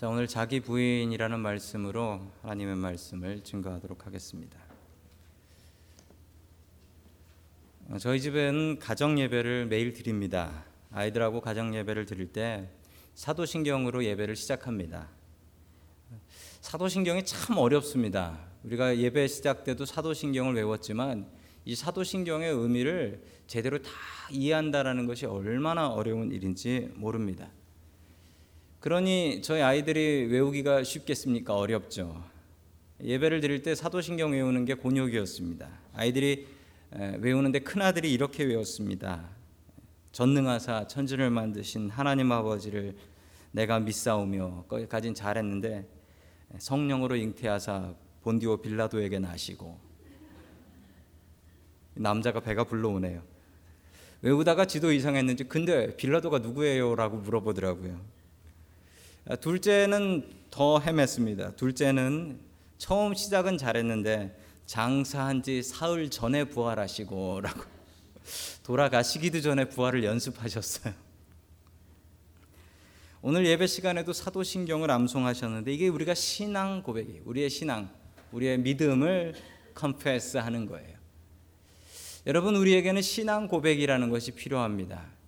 자, 오늘 자기 부인이라는 말씀으로 하나님의 말씀을 증거하도록 하겠습니다. 어, 저희 집은 가정 예배를 매일 드립니다. 아이들하고 가정 예배를 드릴 때 사도신경으로 예배를 시작합니다. 사도신경이 참 어렵습니다. 우리가 예배 시작 때도 사도신경을 외웠지만 이 사도신경의 의미를 제대로 다 이해한다라는 것이 얼마나 어려운 일인지 모릅니다. 그러니 저희 아이들이 외우기가 쉽겠습니까? 어렵죠. 예배를 드릴 때 사도신경 외우는 게 곤욕이었습니다. 아이들이 외우는데 큰 아들이 이렇게 외웠습니다. 전능하사 천지를 만드신 하나님 아버지를 내가 믿사오며 거기까진 잘했는데 성령으로 잉태하사 본디오 빌라도에게 나시고 남자가 배가 불러오네요. 외우다가 지도 이상했는지 근데 빌라도가 누구예요라고 물어보더라고요. 아, 둘째는 더 헤맸습니다. 둘째는 처음 시작은 잘했는데 장사한 지 사흘 전에 부활하시고라고 돌아가시기도 전에 부활을 연습하셨어요. 오늘 예배 시간에도 사도신경을 암송하셨는데 이게 우리가 신앙 고백이 우리의 신앙, 우리의 믿음을 컨페스하는 거예요. 여러분 우리에게는 신앙 고백이라는 것이 필요합니다.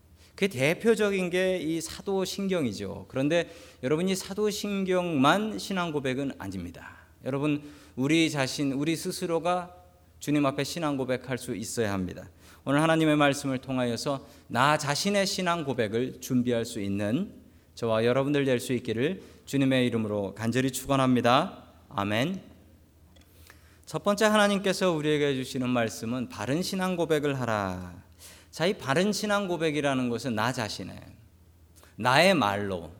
그 대표적인 게 이 사도신경이죠. 그런데 여러분 이 사도신경만 신앙 고백은 아닙니다. 여러분 우리 자신 우리 스스로가 주님 앞에 신앙 고백할 수 있어야 합니다. 오늘 하나님의 말씀을 통하여서 나 자신의 신앙 고백을 준비할 수 있는 저와 여러분들 될 수 있기를 주님의 이름으로 간절히 축원합니다. 아멘. 첫 번째 하나님께서 우리에게 주시는 말씀은 바른 신앙 고백을 하라. 자, 이 바른 신앙 고백이라는 것은 나 자신의 나의 말로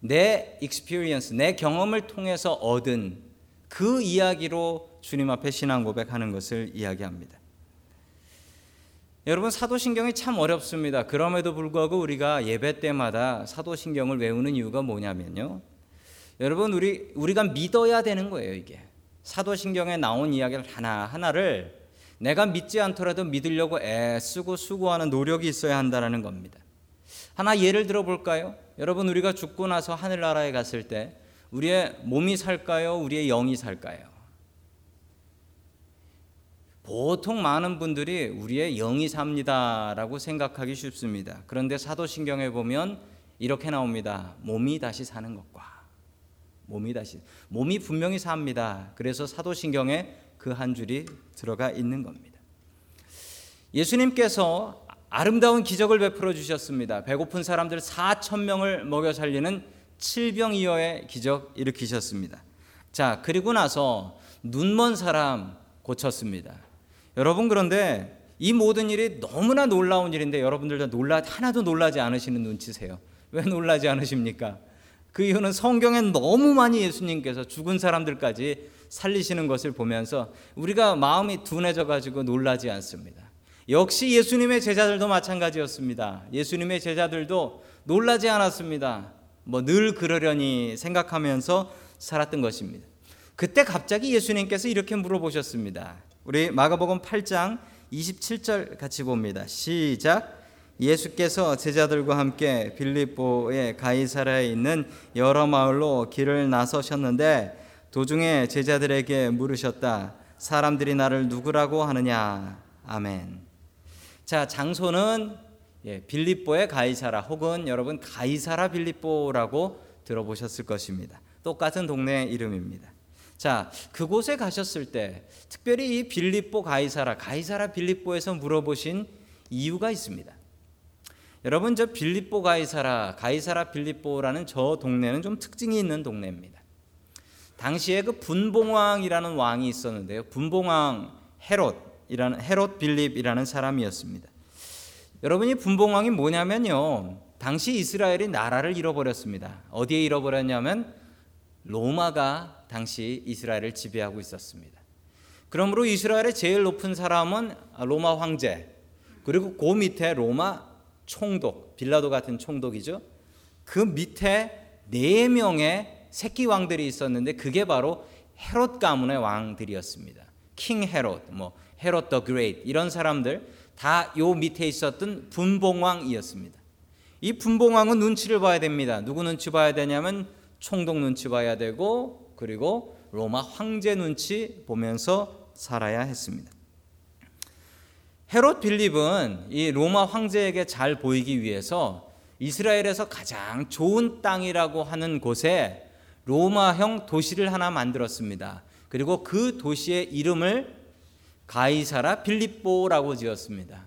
내 experience, 내 경험을 통해서 얻은 그 이야기로 주님 앞에 신앙 고백하는 것을 이야기합니다. 여러분 사도신경이 참 어렵습니다. 그럼에도 불구하고 우리가 예배 때마다 사도신경을 외우는 이유가 뭐냐면요. 여러분 우리 우리가 믿어야 되는 거예요, 이게. 사도신경에 나온 이야기를 하나 하나를 내가 믿지 않더라도 믿으려고 애쓰고 수고하는 노력이 있어야 한다는 겁니다. 하나 예를 들어 볼까요? 여러분 우리가 죽고 나서 하늘나라에 갔을 때 우리의 몸이 살까요? 우리의 영이 살까요? 보통 많은 분들이 우리의 영이 삽니다라고 생각하기 쉽습니다. 그런데 사도신경에 보면 이렇게 나옵니다. 몸이 다시 사는 것과 몸이 다시 몸이 분명히 삽니다. 그래서 사도신경에 그 한 줄이 들어가 있는 겁니다. 예수님께서 아름다운 기적을 베풀어 주셨습니다. 배고픈 사람들 4천 명을 먹여 살리는 칠병이어의 기적 일으키셨습니다. 자, 그리고 나서 눈먼 사람 고쳤습니다. 여러분 그런데 이 모든 일이 너무나 놀라운 일인데 여러분들도 놀라 하나도 놀라지 않으시는 눈치세요. 왜 놀라지 않으십니까? 그 이유는 성경에 너무 많이 예수님께서 죽은 사람들까지 살리시는 것을 보면서 우리가 마음이 둔해져 가지고 놀라지 않습니다. 역시 예수님의 제자들도 마찬가지였습니다. 예수님의 제자들도 놀라지 않았습니다. 뭐 늘 그러려니 생각하면서 살았던 것입니다. 그때 갑자기 예수님께서 이렇게 물어보셨습니다. 우리 마가복음 8장 27절 같이 봅니다. 시작. 예수께서 제자들과 함께 빌립보의 가이사라에 있는 여러 마을로 길을 나서셨는데 도중에 제자들에게 물으셨다. 사람들이 나를 누구라고 하느냐? 아멘. 자, 장소는 예, 빌립보의 가이사라 혹은 여러분 가이사라 빌립보라고 들어보셨을 것입니다. 똑같은 동네 이름입니다. 자, 그곳에 가셨을 때 특별히 이 빌립보 가이사라, 가이사라 빌립보에서 물어보신 이유가 있습니다. 여러분 저 빌립보 가이사라, 가이사라 빌립보라는 저 동네는 좀 특징이 있는 동네입니다. 당시에 그 분봉왕이라는 왕이 있었는데요. 분봉왕 헤롯이라는 헤롯 빌립이라는 사람이었습니다. 여러분이 분봉왕이 뭐냐면요. 당시 이스라엘이 나라를 잃어버렸습니다. 어디에 잃어버렸냐면 로마가 당시 이스라엘을 지배하고 있었습니다. 그러므로 이스라엘의 제일 높은 사람은 로마 황제, 그리고 그 밑에 로마 총독, 빌라도 같은 총독이죠. 그 밑에 네 명의 새끼 왕들이 있었는데 그게 바로 헤롯 가문의 왕들이었습니다. King Herod, 뭐 Herod the Great 이런 사람들 다 요 밑에 있었던 분봉왕이었습니다. 이 분봉왕은 눈치를 봐야 됩니다. 누구 눈치 봐야 되냐면 총독 눈치 봐야 되고 그리고 로마 황제 눈치 보면서 살아야 했습니다. 헤롯 빌립은 이 로마 황제에게 잘 보이기 위해서 이스라엘에서 가장 좋은 땅이라고 하는 곳에 로마형 도시를 하나 만들었습니다. 그리고 그 도시의 이름을 가이사라 빌립보라고 지었습니다.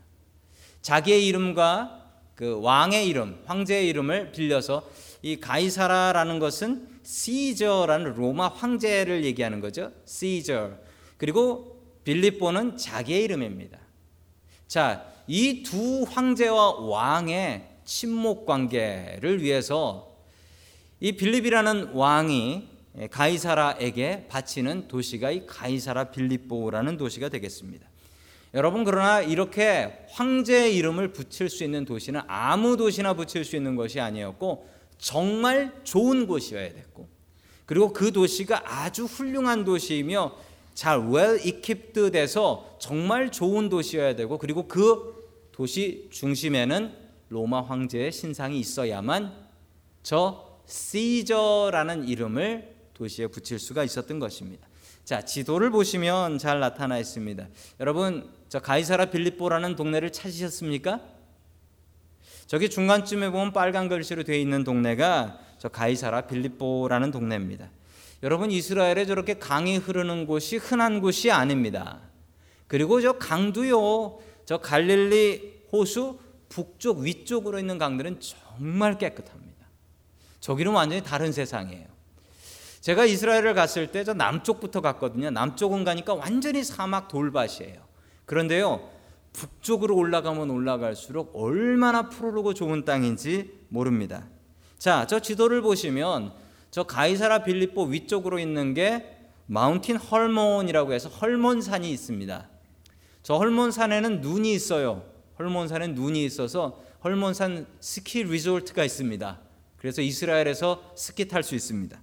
자기의 이름과 그 왕의 이름, 황제의 이름을 빌려서 이 가이사라라는 것은 시저라는 로마 황제를 얘기하는 거죠. 시저. 그리고 빌립보는 자기의 이름입니다. 자, 이 두 황제와 왕의 친목 관계를 위해서 이 빌립이라는 왕이 가이사라에게 바치는 도시가 이 가이사라 빌립보라는 도시가 되겠습니다. 여러분 그러나 이렇게 황제의 이름을 붙일 수 있는 도시는 아무 도시나 붙일 수 있는 것이 아니었고 정말 좋은 곳이어야 됐고 그리고 그 도시가 아주 훌륭한 도시이며 잘 well equipped 돼서 정말 좋은 도시여야 되고 그리고 그 도시 중심에는 로마 황제의 신상이 있어야만 저 시저라는 이름을 도시에 붙일 수가 있었던 것입니다. 자, 지도를 보시면 잘 나타나 있습니다. 여러분, 저 가이사라 빌립보라는 동네를 찾으셨습니까? 저기 중간쯤에 보면 빨간 글씨로 되어 있는 동네가 저 가이사라 빌립보라는 동네입니다. 여러분 이스라엘에 저렇게 강이 흐르는 곳이 흔한 곳이 아닙니다. 그리고 저 강도요. 저 갈릴리 호수 북쪽 위쪽으로 있는 강들은 정말 깨끗합니다. 저기는 완전히 다른 세상이에요. 제가 이스라엘을 갔을 때 저 남쪽부터 갔거든요. 남쪽은 가니까 완전히 사막 돌밭이에요. 그런데요. 북쪽으로 올라가면 올라갈수록 얼마나 푸르르고 좋은 땅인지 모릅니다. 자, 저 지도를 보시면 저 가이사라 빌립보 위쪽으로 있는 게 마운틴 헐몬이라고 해서 헐몬산이 있습니다. 저 헐몬산에는 눈이 있어요. 헐몬산에 눈이 있어서 헐몬산 스키 리조트가 있습니다. 그래서 이스라엘에서 스키 탈 수 있습니다.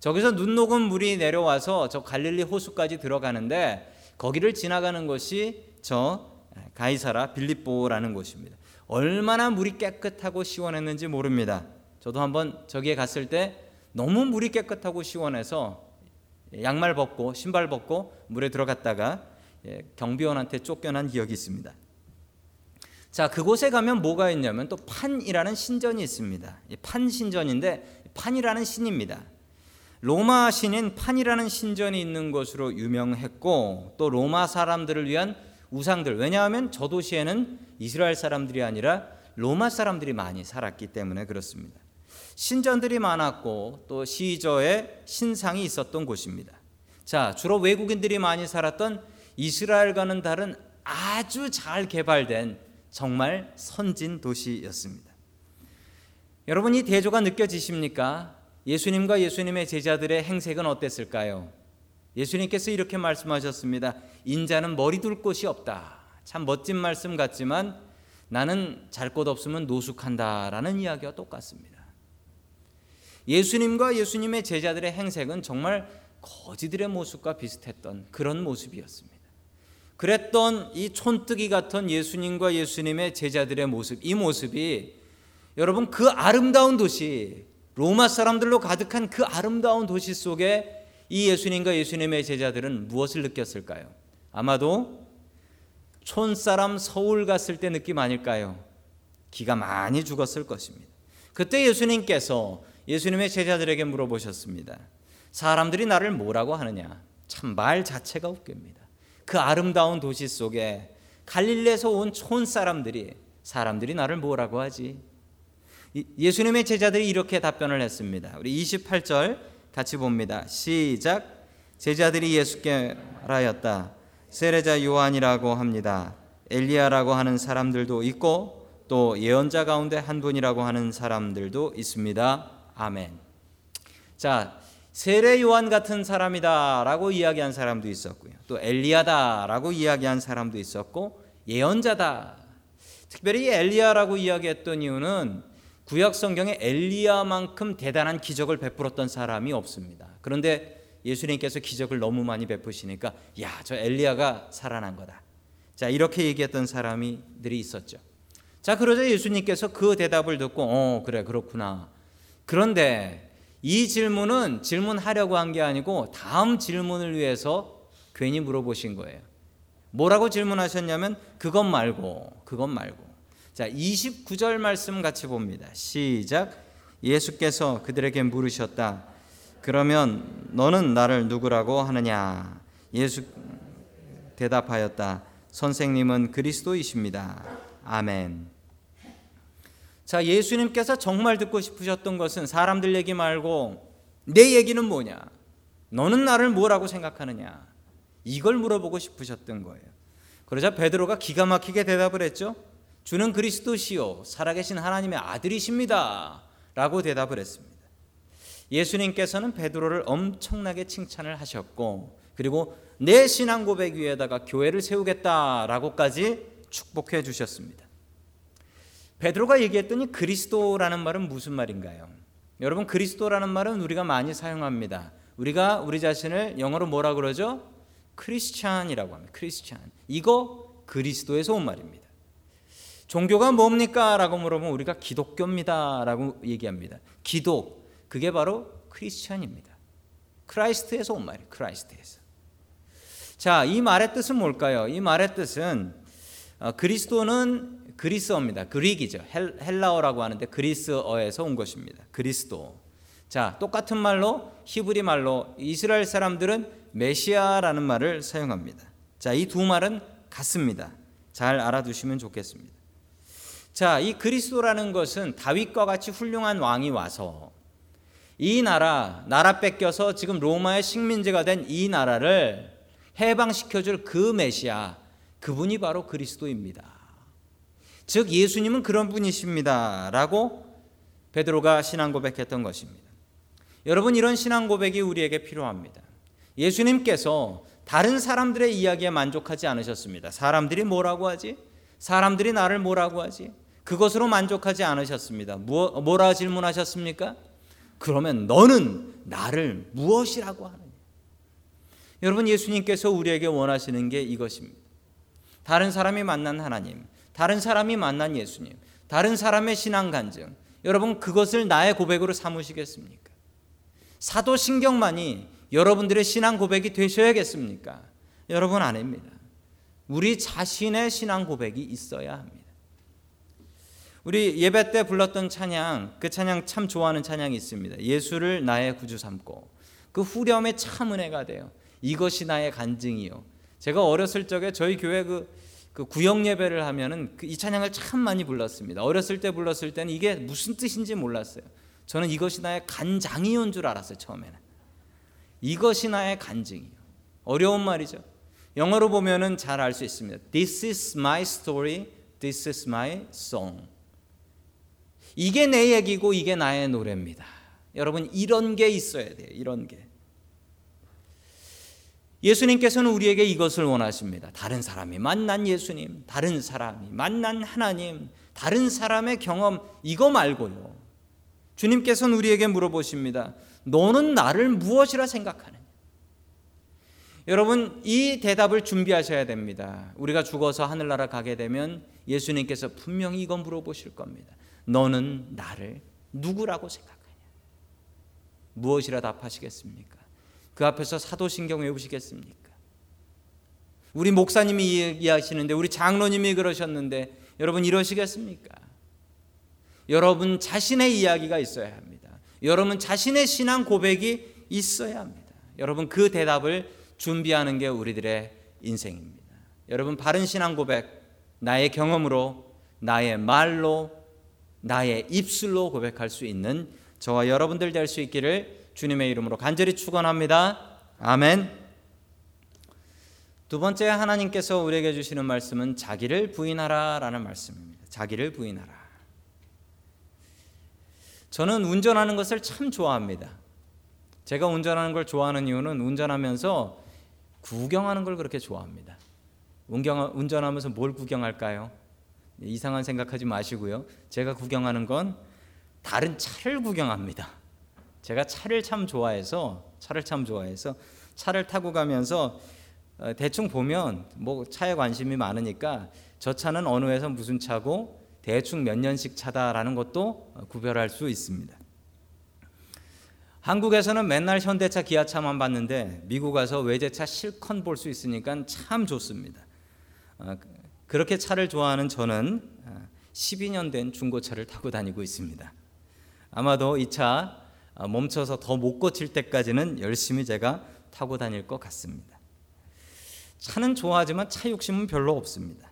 저기서 눈 녹은 물이 내려와서 저 갈릴리 호수까지 들어가는데 거기를 지나가는 것이 저 가이사라 빌립보라는 곳입니다. 얼마나 물이 깨끗하고 시원했는지 모릅니다. 저도 한번 저기에 갔을 때 너무 물이 깨끗하고 시원해서 양말 벗고 신발 벗고 물에 들어갔다가 예, 경비원한테 쫓겨난 기억이 있습니다. 자, 그곳에 가면 뭐가 있냐면 또 판이라는 신전이 있습니다. 판 신전인데 판이라는 신입니다. 로마 신인 판이라는 신전이 있는 것으로 유명했고 또 로마 사람들을 위한 우상들 왜냐하면 저 도시에는 이스라엘 사람들이 아니라 로마 사람들이 많이 살았기 때문에 그렇습니다. 신전들이 많았고 또 시저의 신상이 있었던 곳입니다. 자, 주로 외국인들이 많이 살았던 이스라엘과는 다른 아주 잘 개발된 정말 선진 도시였습니다. 여러분 이 대조가 느껴지십니까? 예수님과 예수님의 제자들의 행색은 어땠을까요? 예수님께서 이렇게 말씀하셨습니다. 인자는 머리 둘 곳이 없다. 참 멋진 말씀 같지만 나는 잘 곳 없으면 노숙한다라는 이야기와 똑같습니다. 예수님과 예수님의 제자들의 행색은 정말 거지들의 모습과 비슷했던 그런 모습이었습니다. 그랬던 이 촌뜨기 같은 예수님과 예수님의 제자들의 모습, 이 모습이 여러분 그 아름다운 도시, 로마 사람들로 가득한 그 아름다운 도시 속에 이 예수님과 예수님의 제자들은 무엇을 느꼈을까요? 아마도 촌 사람 서울 갔을 때 느낌 아닐까요? 기가 많이 죽었을 것입니다. 그때 예수님께서 예수님의 제자들에게 물어보셨습니다. 사람들이 나를 뭐라고 하느냐? 참 말 자체가 웃깁니다. 그 아름다운 도시 속에 갈릴레에서 온 촌 사람들이 사람들이 나를 뭐라고 하지? 예수님의 제자들이 이렇게 답변을 했습니다. 우리 28절 같이 봅니다. 시작. 제자들이 예수께 말하였다. 세례자 요한이라고 합니다. 엘리야라고 하는 사람들도 있고 또 예언자 가운데 한 분이라고 하는 사람들도 있습니다. 아멘. 자, 세례 요한 같은 사람이다라고 이야기한 사람도 있었고요. 또 엘리야다라고 이야기한 사람도 있었고 예언자다. 특별히 엘리야라고 이야기했던 이유는 구약 성경에 엘리야만큼 대단한 기적을 베풀었던 사람이 없습니다. 그런데 예수님께서 기적을 너무 많이 베푸시니까 야, 저 엘리야가 살아난 거다. 자, 이렇게 얘기했던 사람들이 있었죠. 자, 그러자 예수님께서 그 대답을 듣고 어, 그래 그렇구나. 그런데 이 질문은 질문하려고 한 게 아니고 다음 질문을 위해서 괜히 물어보신 거예요. 뭐라고 질문하셨냐면 그것 말고 그것 말고. 자, 29절 말씀 같이 봅니다. 시작. 예수께서 그들에게 물으셨다. 그러면 너는 나를 누구라고 하느냐? 예수 대답하였다. 선생님은 그리스도이십니다. 아멘. 자, 예수님께서 정말 듣고 싶으셨던 것은 사람들 얘기 말고 내 얘기는 뭐냐? 너는 나를 뭐라고 생각하느냐? 이걸 물어보고 싶으셨던 거예요. 그러자 베드로가 기가 막히게 대답을 했죠. 주는 그리스도시요 살아계신 하나님의 아들이십니다. 라고 대답을 했습니다. 예수님께서는 베드로를 엄청나게 칭찬을 하셨고 그리고 내 신앙 고백 위에다가 교회를 세우겠다라고까지 축복해 주셨습니다. 베드로가 얘기했더니 그리스도라는 말은 무슨 말인가요? 여러분 그리스도라는 말은 우리가 많이 사용합니다. 우리가 우리 자신을 영어로 뭐라 그러죠? 크리스찬이라고 합니다. 크리스찬. 이거 그리스도에서 온 말입니다. 종교가 뭡니까? 라고 물어보면 우리가 기독교입니다. 라고 얘기합니다. 기독. 그게 바로 크리스찬입니다. Christ에서 온 말이에요. Christ에서. 자, 이 말의 뜻은 뭘까요? 이 말의 뜻은 어, 그리스도는 그리스어입니다. Greek이죠. 헬라어라고 하는데 그리스어에서 온 것입니다. 그리스도. 자, 똑같은 말로 히브리 말로 이스라엘 사람들은 메시아라는 말을 사용합니다. 자, 이 두 말은 같습니다. 잘 알아두시면 좋겠습니다. 자, 이 그리스도라는 것은 다윗과 같이 훌륭한 왕이 와서 이 나라, 나라 뺏겨서 지금 로마의 식민지가 된 이 나라를 해방시켜줄 그 메시아, 그분이 바로 그리스도입니다. 즉, 예수님은 그런 분이십니다. 라고 베드로가 신앙 고백했던 것입니다. 여러분, 이런 신앙 고백이 우리에게 필요합니다. 예수님께서 다른 사람들의 이야기에 만족하지 않으셨습니다. 사람들이 뭐라고 하지? 사람들이 나를 뭐라고 하지? 그것으로 만족하지 않으셨습니다. 뭐라 질문하셨습니까? 그러면 너는 나를 무엇이라고 하느냐? 여러분 예수님께서 우리에게 원하시는 게 이것입니다. 다른 사람이 만난 하나님, 다른 사람이 만난 예수님, 다른 사람의 신앙 간증. 여러분 그것을 나의 고백으로 삼으시겠습니까? 사도신경만이 여러분들의 신앙 고백이 되셔야겠습니까? 여러분 아닙니다. 우리 자신의 신앙 고백이 있어야 합니다. 우리 예배 때 불렀던 찬양, 그 찬양 참 좋아하는 찬양이 있습니다. 예수를 나의 구주 삼고 그 후렴에 참 은혜가 돼요. 이것이 나의 간증이요. 제가 어렸을 적에 저희 교회 그, 그 구역 예배를 하면은 그 이 찬양을 참 많이 불렀습니다. 어렸을 때 불렀을 때는 이게 무슨 뜻인지 몰랐어요. 저는 이것이 나의 간장이온 줄 알았어요 처음에는. 이것이 나의 간증이요. 어려운 말이죠. 영어로 보면은 잘 알 수 있습니다. This is my story. This is my song. 이게 내 얘기고 이게 나의 노래입니다. 여러분 이런 게 있어야 돼요. 이런 게. 예수님께서는 우리에게 이것을 원하십니다. 다른 사람이 만난 예수님, 다른 사람이 만난 하나님, 다른 사람의 경험 이거 말고요. 주님께서는 우리에게 물어보십니다. 너는 나를 무엇이라 생각하느냐? 여러분 이 대답을 준비하셔야 됩니다. 우리가 죽어서 하늘나라 가게 되면 예수님께서 분명히 이건 물어보실 겁니다. 너는 나를 누구라고 생각하냐? 무엇이라 답하시겠습니까? 그 앞에서 사도신경 외우시겠습니까? 우리 목사님이 이야기하시는데 우리 장로님이 그러셨는데 여러분 이러시겠습니까? 여러분 자신의 이야기가 있어야 합니다. 여러분 자신의 신앙 고백이 있어야 합니다. 여러분 그 대답을 준비하는 게 우리들의 인생입니다. 여러분 바른 신앙 고백 나의 경험으로 나의 말로 나의 입술로 고백할 수 있는 저와 여러분들 될 수 있기를 주님의 이름으로 간절히 축원합니다. 아멘. 두 번째 하나님께서 우리에게 주시는 말씀은 자기를 부인하라라는 말씀입니다. 자기를 부인하라. 저는 운전하는 것을 참 좋아합니다. 제가 운전하는 걸 좋아하는 이유는 운전하면서 구경하는 걸 그렇게 좋아합니다. 운전하면서 뭘 구경할까요? 이상한 생각하지 마시고요. 제가 구경하는 건 다른 차를 구경합니다. 제가 차를 참 좋아해서 차를 참 좋아해서 차를 타고 가면서 어, 대충 보면 뭐 차에 관심이 많으니까 저 차는 어느 회사 무슨 차고 대충 몇 년씩 차다라는 것도 구별할 수 있습니다. 한국에서는 맨날 현대차, 기아차만 봤는데 미국 가서 외제차 실컷 볼 수 있으니까 참 좋습니다. 어, 그렇게 차를 좋아하는 저는 12년 된 중고차를 타고 다니고 있습니다. 아마도 이 차 멈춰서 더 못 고칠 때까지는 열심히 제가 타고 다닐 것 같습니다. 차는 좋아하지만 차 욕심은 별로 없습니다.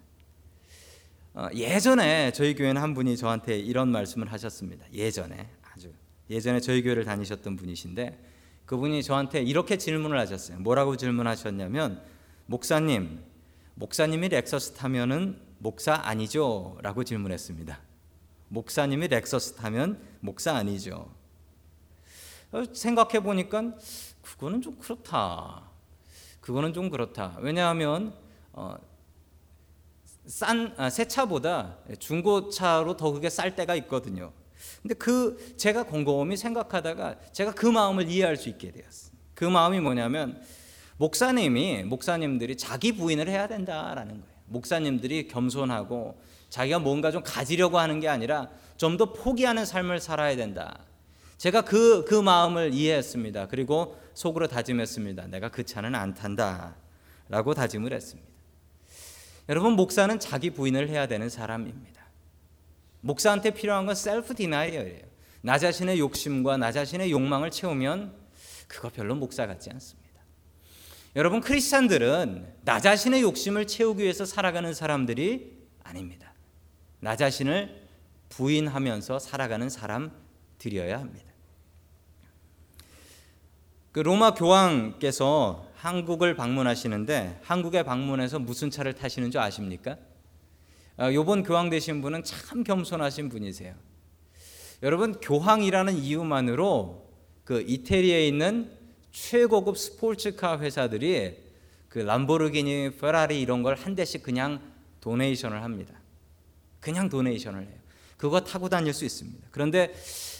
어, 예전에 저희 교회는 한 분이 저한테 이런 말씀을 하셨습니다. 예전에 아주 예전에 저희 교회를 다니셨던 분이신데 그분이 저한테 이렇게 질문을 하셨어요. 뭐라고 질문하셨냐면 목사님, 목사님이 렉서스 타면은 목사 아니죠? 라고 질문했습니다. 목사님이 렉서스 타면 목사 아니죠. 어, 생각해 보니까 그거는 좀 그렇다. 그거는 좀 그렇다. 왜냐하면 어, 싼 아, 새 차보다 중고차로 더 그게 쌀 때가 있거든요. 근데 그 제가 곰곰이 생각하다가 제가 그 마음을 이해할 수 있게 되었어요. 그 마음이 뭐냐면 목사님이 목사님들이 자기 부인을 해야 된다라는 거예요. 목사님들이 겸손하고 자기가 뭔가 좀 가지려고 하는 게 아니라 좀 더 포기하는 삶을 살아야 된다. 제가 그, 그 마음을 이해했습니다. 그리고 속으로 다짐했습니다. 내가 그 차는 안 탄다. 라고 다짐을 했습니다. 여러분, 목사는 자기 부인을 해야 되는 사람입니다. 목사한테 필요한 건 셀프 디나이어예요. 나 자신의 욕심과 나 자신의 욕망을 채우면 그거 별로 목사 같지 않습니다. 여러분 크리스찬들은 나 자신의 욕심을 채우기 위해서 살아가는 사람들이 아닙니다. 나 자신을 부인하면서 살아가는 사람들이어야 합니다. 그 로마 교황께서 한국을 방문하시는데 한국에 방문해서 무슨 차를 타시는 줄 아십니까? 요번 교황 되신 분은 참 겸손하신 분이세요. 여러분 교황이라는 이유만으로 그 이태리에 있는 최고급 스포츠카 회사들이 그 람보르기니, 페라리 이런 걸 한 대씩 그냥 도네이션을 합니다. 그냥 도네이션을 해요. 그거 타고 다닐 수 있습니다. 그런데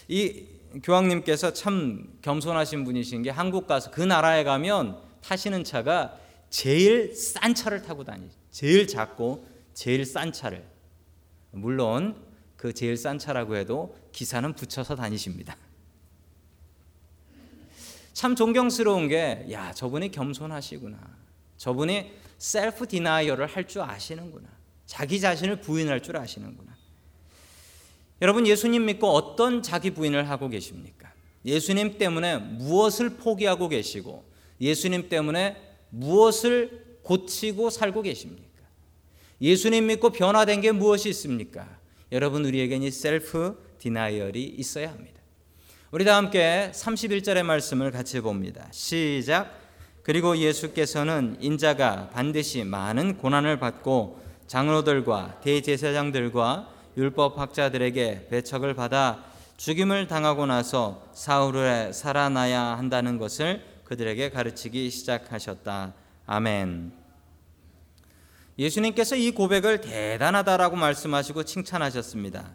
이 교황님께서 참 겸손하신 분이신 게 한국 가서 그 나라에 가면 타시는 차가 제일 싼 차를 타고 다니죠. 제일 작고 제일 싼 차를. 물론 그 제일 싼 차라고 해도 기사는 붙여서 다니십니다. 참 존경스러운 게, 야, 저분이 겸손하시구나. 저분이 self-denial을 할 줄 아시는구나. 자기 자신을 부인할 줄 아시는구나. 여러분, 예수님 믿고 어떤 자기 부인을 하고 계십니까? 예수님 때문에 무엇을 포기하고 계시고, 예수님 때문에 무엇을 고치고 살고 계십니까? 예수님 믿고 변화된 게 무엇이 있습니까? 여러분, 우리에게는 이 셀프 디나이얼이 있어야 합니다. 우리 다 함께 31절의 말씀을 같이 봅니다. 시작. 그리고 예수께서는 인자가 반드시 많은 고난을 받고 장로들과 대제사장들과 율법 학자들에게 배척을 받아 죽임을 당하고 나서 사흘에 살아나야 한다는 것을 그들에게 가르치기 시작하셨다. 아멘. 예수님께서 이 고백을 대단하다라고 말씀하시고 칭찬하셨습니다.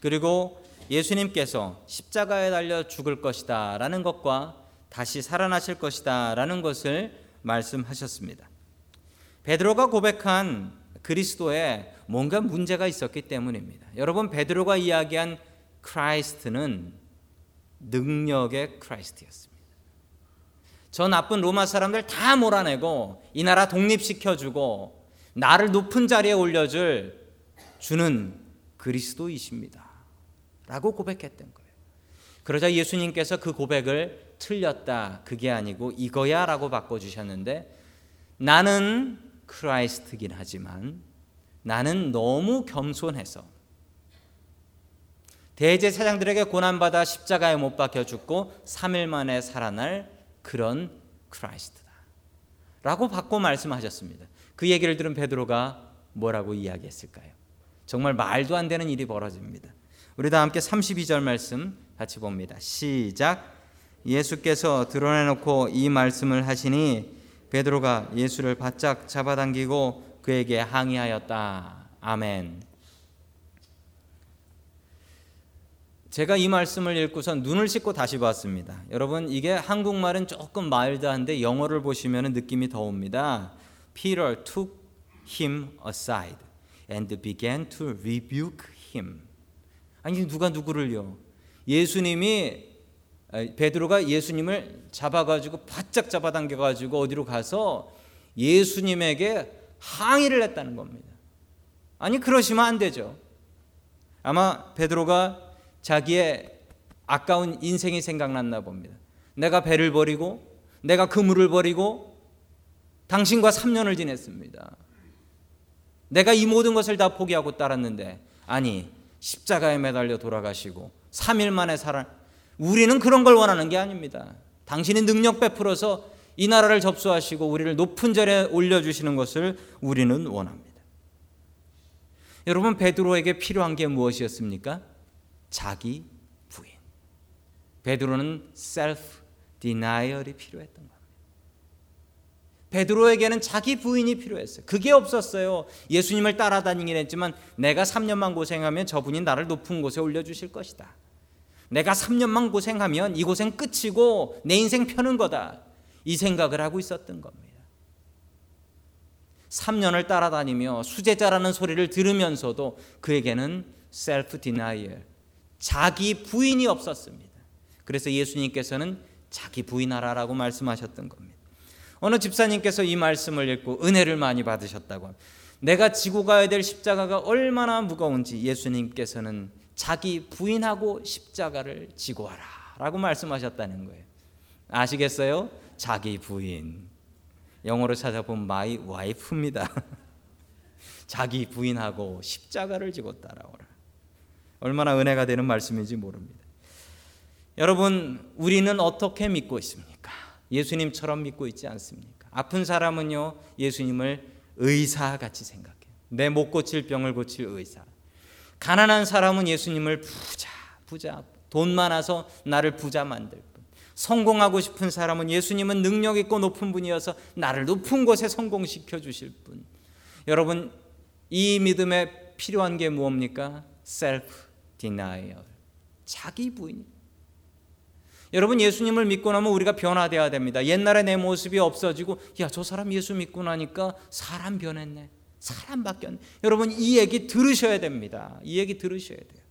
그리고 예수님께서 십자가에 달려 죽을 것이다 라는 것과 다시 살아나실 것이다 라는 것을 말씀하셨습니다. 베드로가 고백한 그리스도에 뭔가 문제가 있었기 때문입니다. 여러분 베드로가 이야기한 Christ는 능력의 Christ였습니다. 저 나쁜 로마 사람들 다 몰아내고 이 나라 독립시켜주고 나를 높은 자리에 올려줄 주는 그리스도이십니다. 라고 고백했던 거예요. 그러자 예수님께서 그 고백을 틀렸다. 그게 아니고 이거야 라고 바꿔주셨는데 나는 크라이스트긴 하지만 나는 너무 겸손해서 대제사장들에게 고난받아 십자가에 못 박혀 죽고 3일 만에 살아날 그런 크라이스트다. 라고 바꿔 말씀하셨습니다. 그 얘기를 들은 베드로가 뭐라고 이야기했을까요? 정말 말도 안 되는 일이 벌어집니다. 우리 다 함께 32절 말씀 같이 봅니다. 시작. 예수께서 드러내놓고 이 말씀을 하시니 베드로가 예수를 바짝 잡아당기고 그에게 항의하였다. 아멘. 제가 이 말씀을 읽고선 눈을 씻고 다시 봤습니다. 여러분 이게 한국말은 조금 마일드한데 영어를 보시면 느낌이 더 옵니다. Peter took him aside and began to rebuke him. 아니 누가 누구를요? 예수님이 베드로가 예수님을 잡아가지고 바짝 잡아당겨가지고 어디로 가서 예수님에게 항의를 했다는 겁니다. 아니 그러시면 안 되죠. 아마 베드로가 자기의 아까운 인생이 생각났나 봅니다. 내가 배를 버리고 내가 그물을 버리고 당신과 3년을 지냈습니다. 내가 이 모든 것을 다 포기하고 따랐는데 아니 십자가에 매달려 돌아가시고 3일 만에 살아 우리는 그런 걸 원하는 게 아닙니다. 당신이 능력 베풀어서 이 나라를 접수하시고 우리를 높은 자리에 올려 주시는 것을 우리는 원합니다. 여러분 베드로에게 필요한 게 무엇이었습니까? 자기 부인. 베드로는 셀프 디나이얼이 필요했던 겁니다. 베드로에게는 자기 부인이 필요했어요. 그게 없었어요. 예수님을 따라다니긴 했지만 내가 3년만 고생하면 저분이 나를 높은 곳에 올려 주실 것이다. 내가 3년만 고생하면 이 고생 끝이고 내 인생 펴는 거다. 이 생각을 하고 있었던 겁니다. 3년을 따라다니며 수제자라는 소리를 들으면서도 그에게는 self-denial, 자기 부인이 없었습니다. 그래서 예수님께서는 자기 부인하라라고 말씀하셨던 겁니다. 어느 집사님께서 이 말씀을 읽고 은혜를 많이 받으셨다고 내가 지고 가야 될 십자가가 얼마나 무거운지 예수님께서는 자기 부인하고 십자가를 지고 와라 라고 말씀하셨다는 거예요. 아시겠어요? 자기 부인. 영어로 찾아보면 my wife입니다. 자기 부인하고 십자가를 지고 따라오라. 얼마나 은혜가 되는 말씀인지 모릅니다. 여러분, 우리는 어떻게 믿고 있습니까? 예수님처럼 믿고 있지 않습니까? 아픈 사람은요, 예수님을 의사 같이 생각해요. 내 못 고칠 병을 고칠 의사. 가난한 사람은 예수님을 부자, 부자, 돈 많아서 나를 부자 만들 분. 성공하고 싶은 사람은 예수님은 능력 있고 높은 분이어서 나를 높은 곳에 성공시켜 주실 분. 여러분, 이 믿음에 필요한 게 무엇입니까? self denial. 자기 부인. 여러분 예수님을 믿고 나면 우리가 변화되어야 됩니다. 옛날에 내 모습이 없어지고 야 저 사람 예수 믿고 나니까 사람 변했네. 사람 바뀌었네. 여러분 이 얘기 들으셔야 됩니다. 이 얘기 들으셔야 돼요.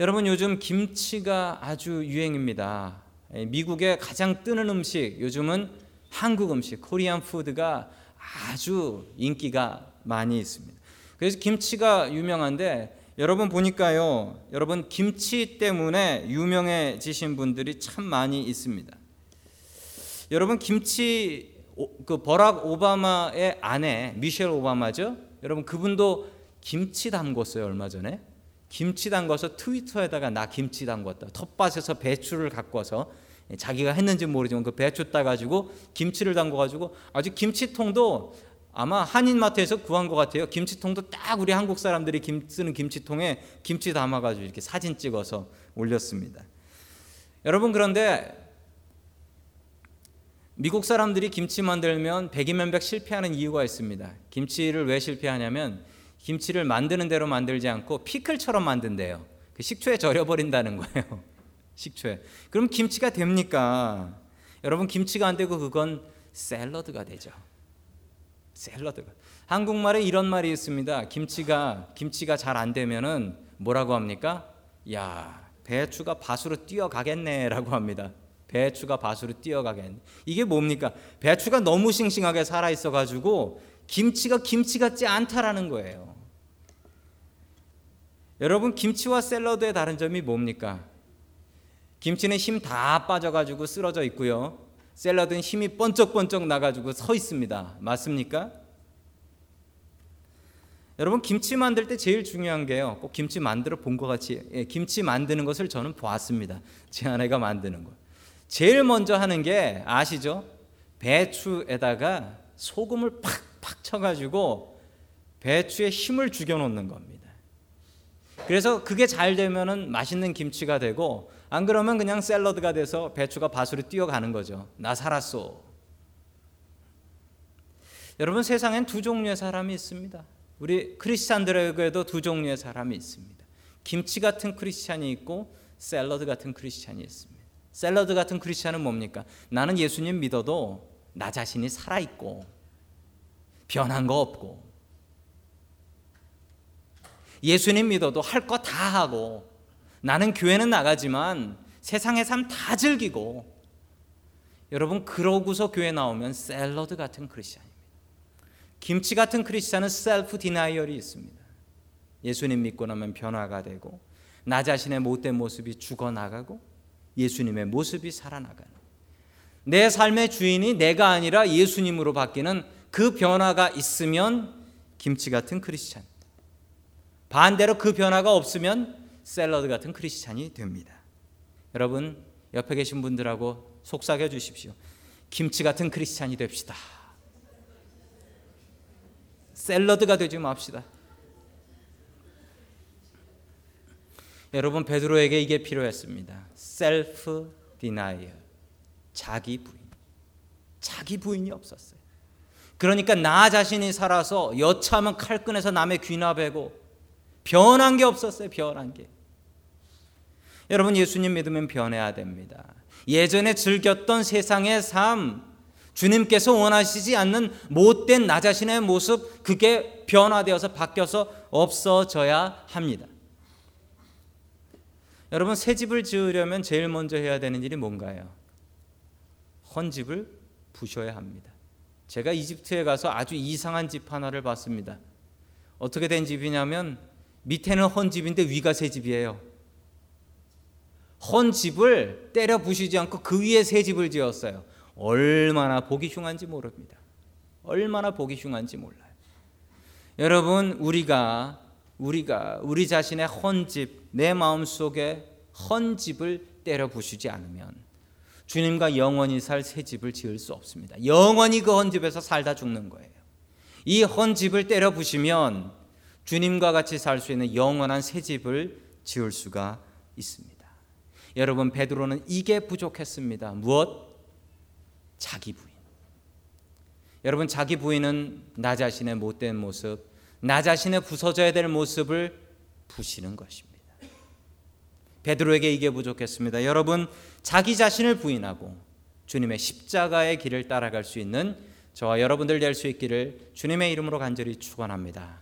여러분 요즘 김치가 아주 유행입니다. 예, 미국의 가장 뜨는 음식 요즘은 한국 음식 코리안 푸드가 아주 인기가 많이 있습니다. 그래서 김치가 유명한데 여러분 보니까요. 여러분 김치 때문에 유명해지신 분들이 참 많이 있습니다. 여러분 김치 그 버락 오바마의 아내 미셸 오바마죠. 여러분 그분도 김치 담궜어요 얼마 전에. 김치 담궈서 트위터에다가 나 김치 담궜다. 텃밭에서 배추를 갖고서 자기가 했는지 모르지만 그 배추 따가지고 김치를 담궈가지고 아주 김치통도 아마 한인마트에서 구한 것 같아요. 김치통도 딱 우리 한국 사람들이 김, 쓰는 김치통에 김치 담아가지고 이렇게 사진 찍어서 올렸습니다. 여러분 그런데 미국 사람들이 김치 만들면 백이면백 실패하는 이유가 있습니다. 김치를 왜 실패하냐면 김치를 만드는 대로 만들지 않고 피클처럼 만든대요. 그 식초에 절여버린다는 거예요. 식초에. 그럼 김치가 됩니까? 여러분 김치가 안 되고 그건 샐러드가 되죠. 샐러드가. 한국말에 이런 말이 있습니다. 김치가 김치가 잘 안 되면은 뭐라고 합니까? 야, 배추가 밭으로 뛰어가겠네라고 합니다. 배추가 밭으로 뛰어가겠네. 이게 뭡니까? 배추가 너무 싱싱하게 살아 있어 가지고 김치가 김치 같지 않다라는 거예요. 여러분 김치와 샐러드의 다른 점이 뭡니까? 김치는 힘 다 빠져가지고 쓰러져 있고요. 샐러드는 힘이 번쩍번쩍 나가지고 서 있습니다. 맞습니까? 여러분 김치 만들 때 제일 중요한 게요. 꼭 김치 만들어 본 것 같이 예, 김치 만드는 것을 저는 보았습니다. 제 아내가 만드는 거. 제일 먼저 하는 게 아시죠? 배추에다가 소금을 팍팍 쳐가지고 배추에 힘을 죽여 놓는 겁니다. 그래서 그게 잘 되면은 맛있는 김치가 되고 안 그러면 그냥 샐러드가 돼서 배추가 밭으로 뛰어가는 거죠. 나 살았어. 여러분 세상엔 두 종류의 사람이 있습니다. 우리 크리스찬들에게도 두 종류의 사람이 있습니다. 김치 같은 크리스찬이 있고 샐러드 같은 크리스찬이 있습니다. 샐러드 같은 크리스찬은 뭡니까? 나는 예수님 믿어도 나 자신이 살아 있고 변한 거 없고 예수님 믿어도 할 거 다 하고 나는 교회는 나가지만 세상의 삶 다 즐기고 여러분 그러고서 교회 나오면 샐러드 같은 크리스찬입니다. 김치 같은 크리스찬은 self-denial이 있습니다. 예수님 믿고 나면 변화가 되고 나 자신의 못된 모습이 죽어 나가고 예수님의 모습이 살아나가는 내 삶의 주인이 내가 아니라 예수님으로 바뀌는 그 변화가 있으면 김치 같은 크리스찬. 반대로 그 변화가 없으면 샐러드 같은 크리스찬이 됩니다. 여러분 옆에 계신 분들하고 속삭여 주십시오. 김치 같은 크리스찬이 됩시다. 샐러드가 되지 맙시다. 여러분 베드로에게 이게 필요했습니다. self denial. 자기 부인. 자기 부인이 없었어요. 그러니까 나 자신이 살아서 여차하면 칼 꺼내서 남의 귀나 베고 변한 게 없었어요. 변한 게. 여러분 예수님 믿으면 변해야 됩니다. 예전에 즐겼던 세상의 삶, 주님께서 원하시지 않는 못된 나 자신의 모습, 그게 변화되어서 바뀌어서 없어져야 합니다. 여러분 새 집을 지으려면 제일 먼저 해야 되는 일이 뭔가요? 헌 집을 부셔야 합니다. 제가 이집트에 가서 아주 이상한 집 하나를 봤습니다. 어떻게 된 집이냐면 밑에는 헌 집인데 위가 새 집이에요. 헌 집을 때려 부시지 않고 그 위에 새 집을 지었어요. 얼마나 보기 흉한지 모릅니다. 얼마나 보기 흉한지 몰라요. 여러분 우리가 우리가 우리 자신의 헌 집, 내 마음 속에 헌 집을 때려 부수지 않으면 주님과 영원히 살 새 집을 지을 수 없습니다. 영원히 그 헌 집에서 살다 죽는 거예요. 이 헌 집을 때려 부시면 주님과 같이 살 수 있는 영원한 새 집을 지을 수가 있습니다. 여러분 베드로는 이게 부족했습니다. 무엇? 자기 부인. 여러분 자기 부인은 나 자신의 못된 모습, 나 자신의 부서져야 될 모습을 부시는 것입니다. 베드로에게 이게 부족했습니다. 여러분 자기 자신을 부인하고 주님의 십자가의 길을 따라갈 수 있는 저와 여러분들 될 수 있기를 주님의 이름으로 간절히 축원합니다.